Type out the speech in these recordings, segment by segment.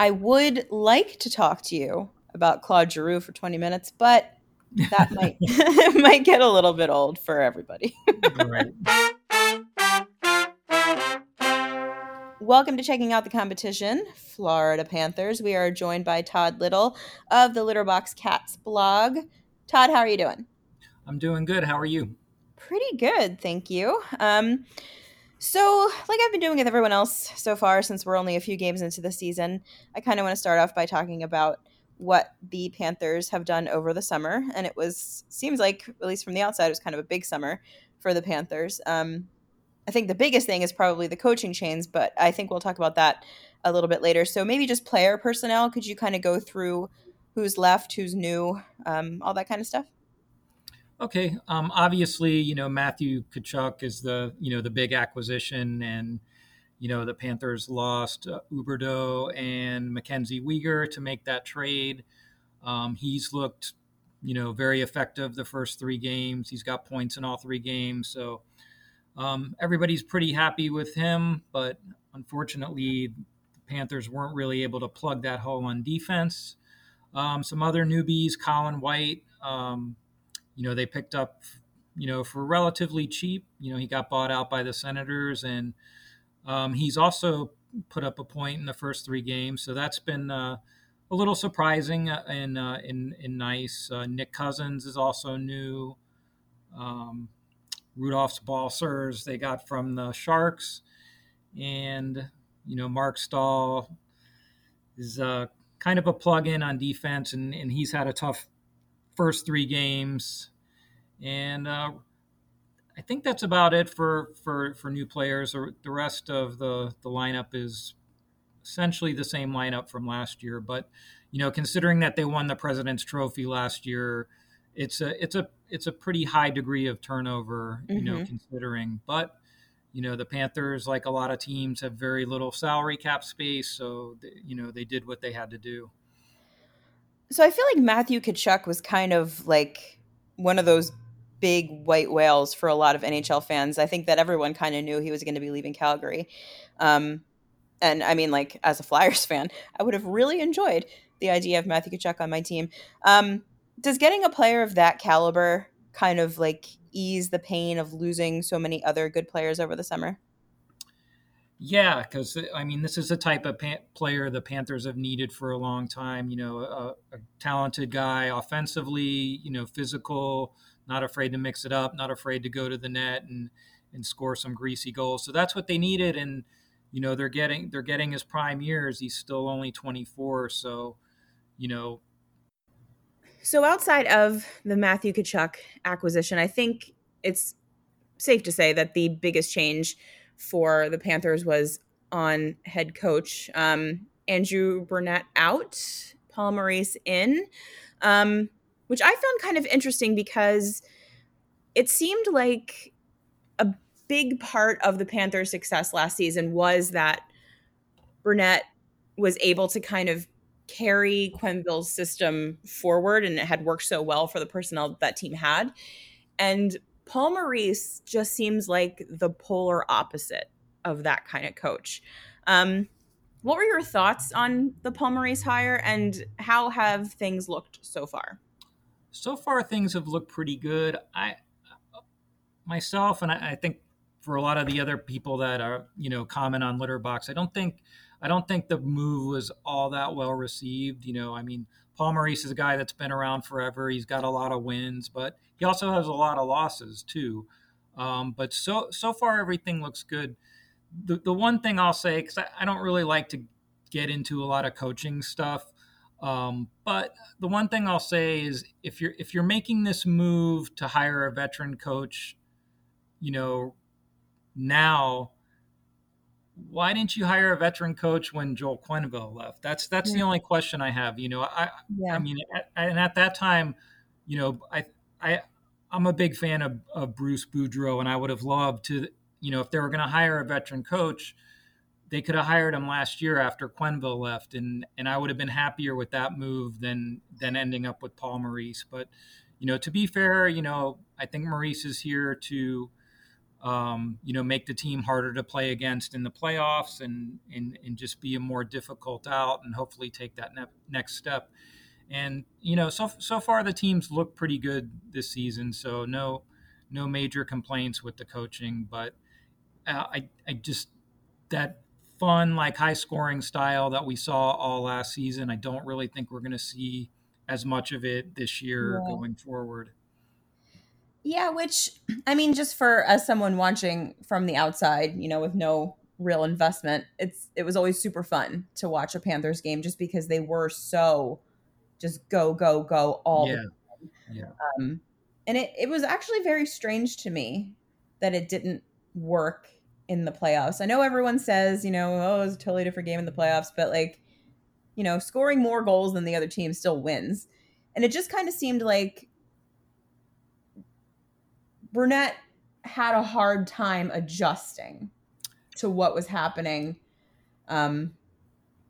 I would like to talk to you about Claude Giroux for 20 minutes, but that might might get a little bit old for everybody. right. Welcome to checking out the competition, Florida Panthers. We are joined by Todd Little of the Litterbox Cats blog. Todd, how are you doing? I'm doing good. How are you? Pretty good, thank you. Um, so, like I've been doing with everyone else so far, since we're only a few games into the season, I kind of want to start off by talking about what the Panthers have done over the summer. And it was, seems like, at least from the outside, it was kind of a big summer for the Panthers. Um, I think the biggest thing is probably the coaching chains, but I think we'll talk about that a little bit later. So, maybe just player personnel. Could you kind of go through who's left, who's new, um, all that kind of stuff? Okay. Um, obviously, you know Matthew Tkachuk is the you know the big acquisition, and you know the Panthers lost uh, Huberdeau and Mackenzie Weegar to make that trade. Um, he's looked you know very effective the first three games. He's got points in all three games, so um, everybody's pretty happy with him. But unfortunately, the Panthers weren't really able to plug that hole on defense. Um, some other newbies, Colin White. Um, you know, they picked up, you know, for relatively cheap. You know, he got bought out by the Senators, and um, he's also put up a point in the first three games. So that's been uh, a little surprising and uh, in, in nice. Uh, Nick Cousins is also new. Um, Rudolfs Balcers they got from the Sharks, and you know Marc Staal is uh, kind of a plug-in on defense, and, and he's had a tough first three games, and uh, I think that's about it for for for new players. The rest of the the lineup is essentially the same lineup from last year, but you know, considering that they won the President's Trophy last year, it's a it's a it's a pretty high degree of turnover. You mm-hmm. know, considering, but you know the Panthers, like a lot of teams, have very little salary cap space, so you know they did what they had to do. So I feel like Matthew Tkachuk was kind of like one of those big white whales for a lot of NHL fans. I think that everyone kind of knew he was going to be leaving Calgary. Um, and I mean, like as a Flyers fan, I would have really enjoyed the idea of Matthew Tkachuk on my team. Um, does getting a player of that caliber kind of like ease the pain of losing so many other good players over the summer? Yeah, because uh, I mean, this is the type of player the Panthers have needed for a long time. You know, a, a, talented guy offensively, you know, physical, not afraid to mix it up, not afraid to go to the net and and score some greasy goals. So that's what they needed, and you know, they're getting they're getting his prime years. He's still only 24, so you know. So outside of the Matthew Tkachuk acquisition, I think it's safe to say that the biggest change for the Panthers was on head coach. Um, Andrew Brunette out, Paul Maurice in, um, which I found kind of interesting because it seemed like a big part of the Panthers' success last season was that Brunette was able to kind of carry Quenneville's system forward and it had worked so well for the personnel that, that team had. And Paul Maurice just seems like the polar opposite of that kind of coach. Um, what were your thoughts on the Paul Maurice hire and how have things looked so far? So far, things have looked pretty good. I myself, and I, I think for a lot of the other people that are you know comment on Litterbox, I don't think I don't think the move was all that well received. You know, I mean, Paul Maurice is a guy that's been around forever. He's got a lot of wins, but he also has a lot of losses too. Um, but so so far everything looks good. The the one thing I'll say because I, I, don't really like to get into a lot of coaching stuff, um, but the one thing I'll say is if you're if you're making this move to hire a veteran coach, you know, now why didn't you hire a veteran coach when Joel Quenneville left? That's that's yeah. the only question I have. You know, I yeah. I mean, at, and at that time, you know, I I I'm a big fan of, of Bruce Boudreau, and I would have loved to, you know, if they were going to hire a veteran coach, they could have hired him last year after Quenneville left, and and I would have been happier with that move than than ending up with Paul Maurice. But you know, to be fair, you know, I think Maurice is here to um, you know, make the team harder to play against in the playoffs and, and, and just be a more difficult out and hopefully take that ne- next step. And, you know, so, so far the teams look pretty good this season. So no, no major complaints with the coaching, but uh, I, I just, that fun, like high scoring style that we saw all last season, I don't really think we're going to see as much of it this year yeah. going forward. Yeah, which I mean, just for as someone watching from the outside, you know, with no real investment, it's it was always super fun to watch a Panthers game just because they were so just go go go all yeah. the time. Yeah. Um, and it it was actually very strange to me that it didn't work in the playoffs. I know everyone says, you know, oh, it's a totally different game in the playoffs, but like, you know, scoring more goals than the other team still wins. And it just kind of seemed like Brunette had a hard time adjusting to what was happening um,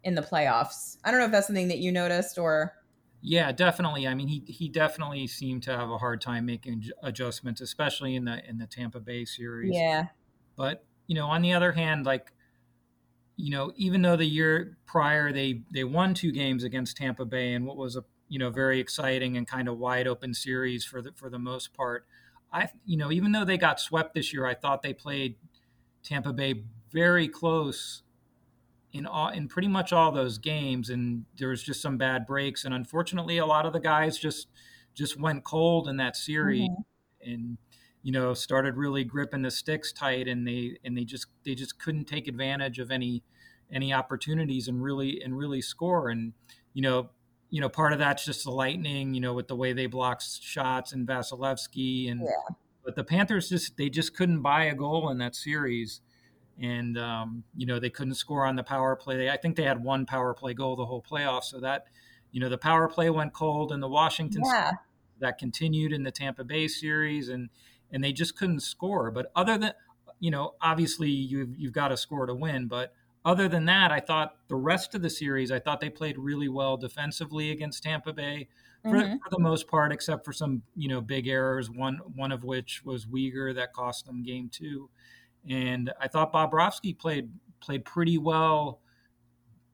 in the playoffs. I don't know if that's something that you noticed or. Yeah, definitely. I mean, he he definitely seemed to have a hard time making adjustments, especially in the in the Tampa Bay series. Yeah. But you know, on the other hand, like you know, even though the year prior they they won two games against Tampa Bay and what was a you know very exciting and kind of wide open series for the for the most part, I you know even though they got swept this year, I thought they played Tampa Bay very close in all in pretty much all those games, and there was just some bad breaks, and unfortunately, a lot of the guys just just went cold in that series, mm-hmm. and you know started really gripping the sticks tight, and they and they just they just couldn't take advantage of any any opportunities and really and really score, and you know you know, part of that's just the Lightning, you know, with the way they block shots and Vasilevskiy and yeah. but the Panthers just they just couldn't buy a goal in that series. And um, you know, they couldn't score on the power play. They, I think they had one power play goal the whole playoff. So that, you know, the power play went cold in the Washington yeah. that continued in the Tampa Bay series and and they just couldn't score. But other than you know, obviously you've you've got to score to win, but other than that, I thought the rest of the series, I thought they played really well defensively against Tampa Bay for, mm-hmm. for, the most part, except for some you know big errors. One one of which was Weegar that cost them game two, and I thought Bobrovsky played played pretty well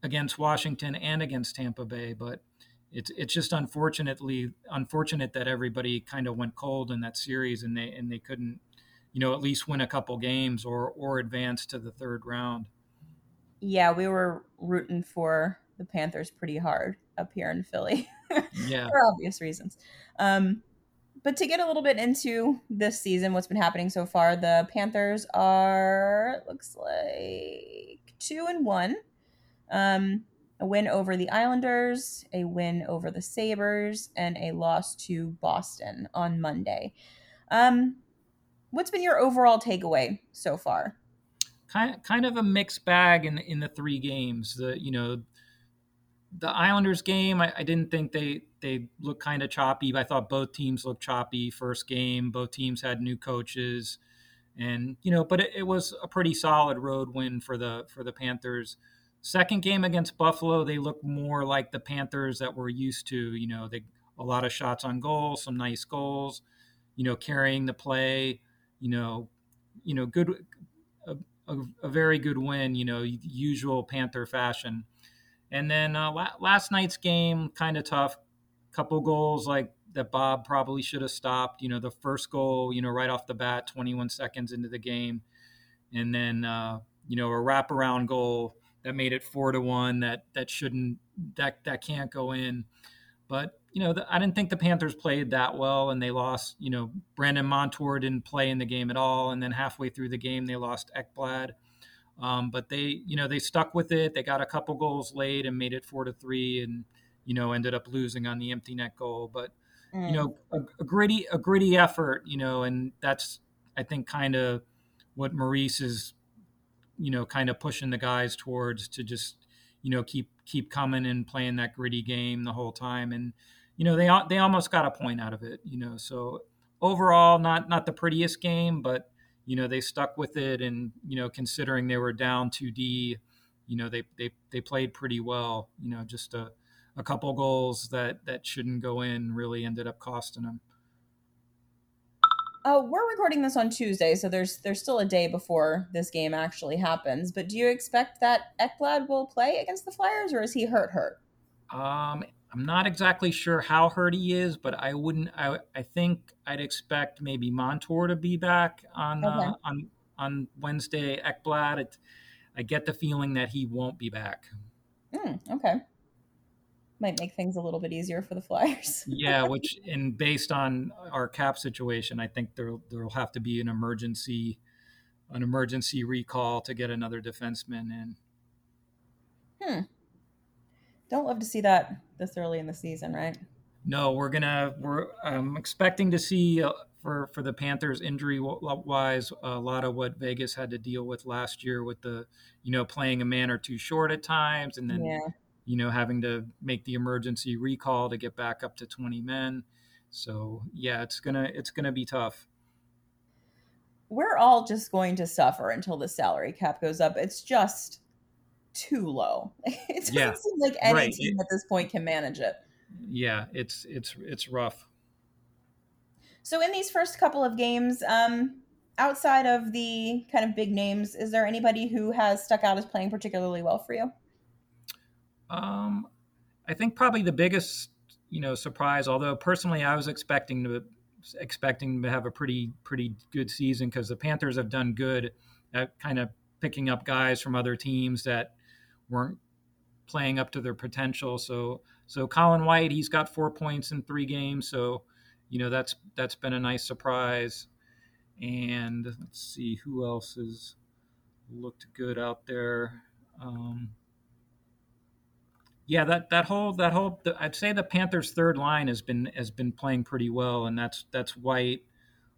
against Washington and against Tampa Bay, but it's it's just unfortunately unfortunate that everybody kind of went cold in that series and they and they couldn't you know at least win a couple games or or advance to the third round yeah, we were rooting for the Panthers pretty hard up here in Philly. yeah. For obvious reasons. Um, but to get a little bit into this season, what's been happening so far, the Panthers are looks like two and one. Um, a win over the Islanders, a win over the Sabres, and a loss to Boston on Monday. Um, what's been your overall takeaway so far? Kind kind of a mixed bag in in the three games. The you know the Islanders game, I, I didn't think they they looked kind of choppy. I thought both teams looked choppy first game. Both teams had new coaches, and you know, but it, it was a pretty solid road win for the for the Panthers. Second game against Buffalo, they looked more like the Panthers that we're used to. You know, they a lot of shots on goal, some nice goals. You know, carrying the play. You know, you know, good a, a very good win, you know, usual Panther fashion. And then uh, la- last night's game, kind of tough. Couple goals like that Bob probably should have stopped. You know, the first goal, you know, right off the bat, 21 seconds into the game, and then uh, you know a wraparound goal that made it four to one. That that shouldn't that that can't go in. But you know, the, I didn't think the Panthers played that well, and they lost. You know, Brandon Montour didn't play in the game at all, and then halfway through the game, they lost Ekblad. Um, but they, you know, they stuck with it. They got a couple goals late and made it four to three, and you know, ended up losing on the empty net goal. But mm. you know, a, a, gritty, a gritty effort. You know, and that's I think kind of what Maurice is, you know, kind of pushing the guys towards to just you know keep keep coming and playing that gritty game the whole time. And you know they they almost got a point out of it you know so overall not not the prettiest game but you know they stuck with it. And you know considering they were down 2d you know they they, they played pretty well you know just a, a couple goals that that shouldn't go in really ended up costing them Uh, we're recording this on Tuesday, so there's there's still a day before this game actually happens. But do you expect that Ekblad will play against the Flyers, or is he hurt? Hurt? Um, I'm not exactly sure how hurt he is, but I wouldn't. I, I think I'd expect maybe Montour to be back on okay. uh, on on Wednesday. Ekblad, it, I get the feeling that he won't be back. Mm, okay might make things a little bit easier for the Flyers. yeah, which and based on our cap situation, I think there there'll have to be an emergency an emergency recall to get another defenseman in. Hmm. Don't love to see that this early in the season, right? No, we're gonna we're I'm expecting to see uh, for for the Panthers injury wise a lot of what Vegas had to deal with last year with the you know playing a man or two short at times and then yeah you know, having to make the emergency recall to get back up to 20 men. So yeah, it's gonna it's gonna be tough. We're all just going to suffer until the salary cap goes up. It's just too low. It doesn't yeah, seem like any right. team at this point can manage it. Yeah, it's it's it's rough. So in these first couple of games, um, outside of the kind of big names, is there anybody who has stuck out as playing particularly well for you? Um, I think probably the biggest, you know, surprise. Although personally, I was expecting to expecting to have a pretty pretty good season because the Panthers have done good at kind of picking up guys from other teams that weren't playing up to their potential. So so Colin White, he's got four points in three games. So you know that's that's been a nice surprise. And let's see who else has looked good out there. Um, yeah, that that whole that whole I'd say the Panthers' third line has been has been playing pretty well, and that's that's White,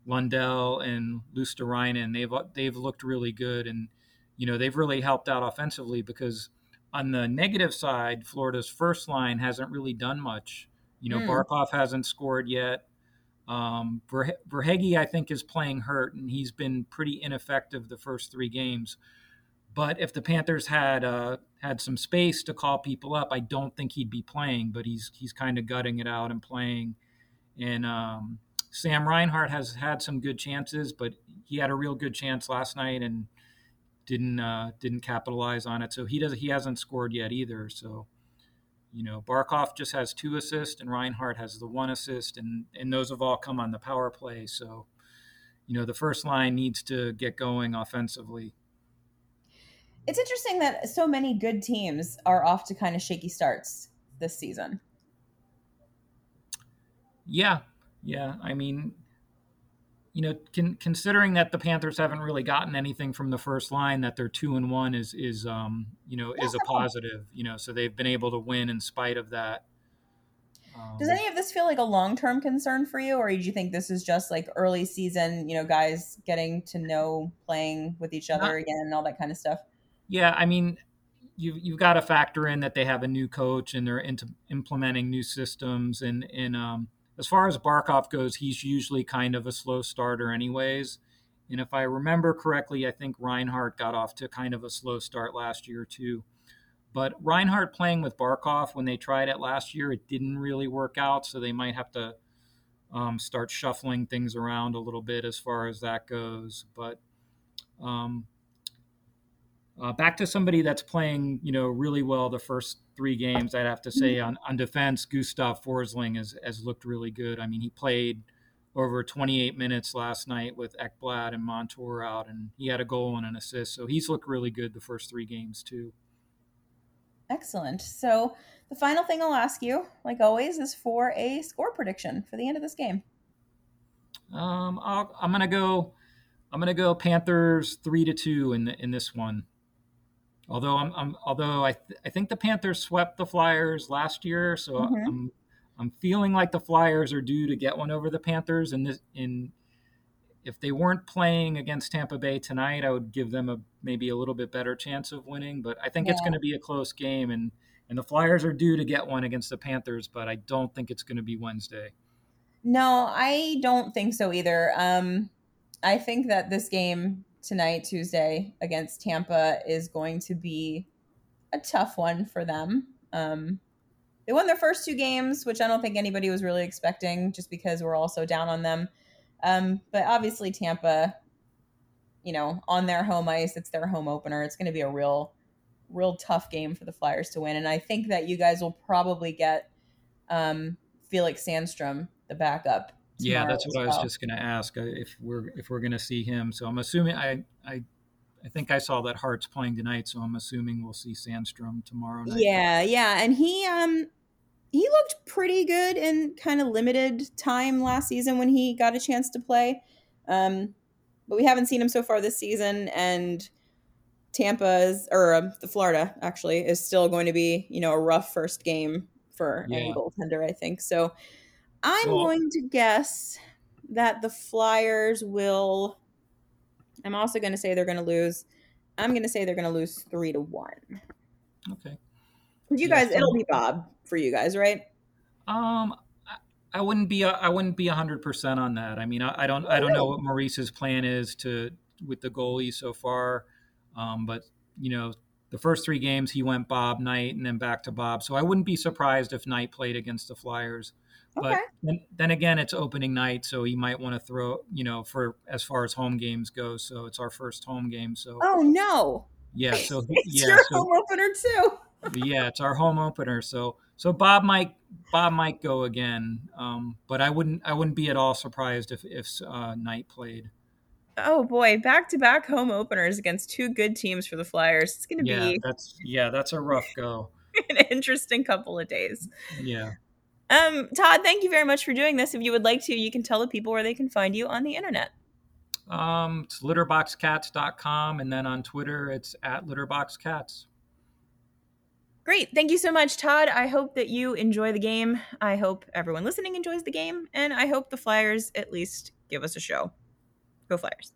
Lundell, and Luostarinen. They've they've looked really good, and you know they've really helped out offensively because on the negative side, Florida's first line hasn't really done much. You know, mm. Barkov hasn't scored yet. Um, Verhaeghe, I think, is playing hurt, and he's been pretty ineffective the first three games. But if the Panthers had uh, had some space to call people up, I don't think he'd be playing. But he's he's kind of gutting it out and playing. And um, Sam Reinhart has had some good chances, but he had a real good chance last night and didn't uh, didn't capitalize on it. So he does he hasn't scored yet either. So you know Barkov just has two assists and Reinhart has the one assist, and and those have all come on the power play. So you know the first line needs to get going offensively it's interesting that so many good teams are off to kind of shaky starts this season. Yeah, yeah. I mean, you know, con- considering that the Panthers haven't really gotten anything from the first line, that they're two and one is is um, you know is a positive. You know, so they've been able to win in spite of that. Um, Does any of this feel like a long term concern for you, or do you think this is just like early season? You know, guys getting to know playing with each other not, again and all that kind of stuff. Yeah, I mean, you've you've got to factor in that they have a new coach and they're into implementing new systems. And and um, as far as Barkov goes, he's usually kind of a slow starter, anyways. And if I remember correctly, I think Reinhart got off to kind of a slow start last year too. But Reinhart playing with Barkov when they tried it last year, it didn't really work out. So they might have to um, start shuffling things around a little bit as far as that goes. But um, uh, back to somebody that's playing, you know, really well the first three games. I'd have to say mm-hmm. on, on defense, Gustav Forsling has, has looked really good. I mean, he played over 28 minutes last night with Ekblad and Montour out, and he had a goal and an assist. So he's looked really good the first three games too. Excellent. So the final thing I'll ask you, like always, is for a score prediction for the end of this game. Um, i am gonna go. I'm gonna go Panthers three to two in the, in this one. Although I'm, I'm although I, th- I think the Panthers swept the Flyers last year, so mm-hmm. I'm I'm feeling like the Flyers are due to get one over the Panthers. And this in if they weren't playing against Tampa Bay tonight, I would give them a maybe a little bit better chance of winning. But I think yeah. it's going to be a close game, and and the Flyers are due to get one against the Panthers, but I don't think it's going to be Wednesday. No, I don't think so either. Um, I think that this game tonight, Tuesday, against Tampa is going to be a tough one for them. Um, they won their first two games, which I don't think anybody was really expecting just because we're all so down on them. Um, but obviously, Tampa, you know, on their home ice, it's their home opener. It's going to be a real, real tough game for the Flyers to win. And I think that you guys will probably get um, Felix Sandstrom, the backup. Yeah, that's what well. I was just going to ask uh, if we're if we're going to see him. So I'm assuming I I I think I saw that Hart's playing tonight, so I'm assuming we'll see Sandstrom tomorrow night. Yeah, yeah, and he um he looked pretty good in kind of limited time last season when he got a chance to play. Um, but we haven't seen him so far this season, and Tampa is, or uh, the Florida actually is still going to be, you know, a rough first game for yeah. any goaltender, I think. So I'm well, going to guess that the Flyers will. I'm also going to say they're going to lose. I'm going to say they're going to lose three to one. Okay. You yeah, guys, it'll be Bob for you guys, right? Um, I wouldn't be I wouldn't be hundred percent on that. I mean, I, I don't I don't know what Maurice's plan is to with the goalie so far, um, but you know the first three games he went Bob Knight and then back to Bob. So I wouldn't be surprised if Knight played against the Flyers. Okay. But then, then again, it's opening night, so he might want to throw you know for as far as home games go. So it's our first home game. So oh no. Yeah. So it's yeah. Your so, home opener too yeah, it's our home opener. So so Bob might Bob might go again, um, but I wouldn't I wouldn't be at all surprised if if uh, Knight played. Oh boy, back to back home openers against two good teams for the Flyers. It's going to yeah, be that's yeah, that's a rough go. an interesting couple of days. Yeah. Um, Todd, thank you very much for doing this. If you would like to, you can tell the people where they can find you on the internet. Um, it's litterboxcats.com and then on Twitter it's at litterboxcats. Great. Thank you so much, Todd. I hope that you enjoy the game. I hope everyone listening enjoys the game. And I hope the Flyers at least give us a show. Go Flyers.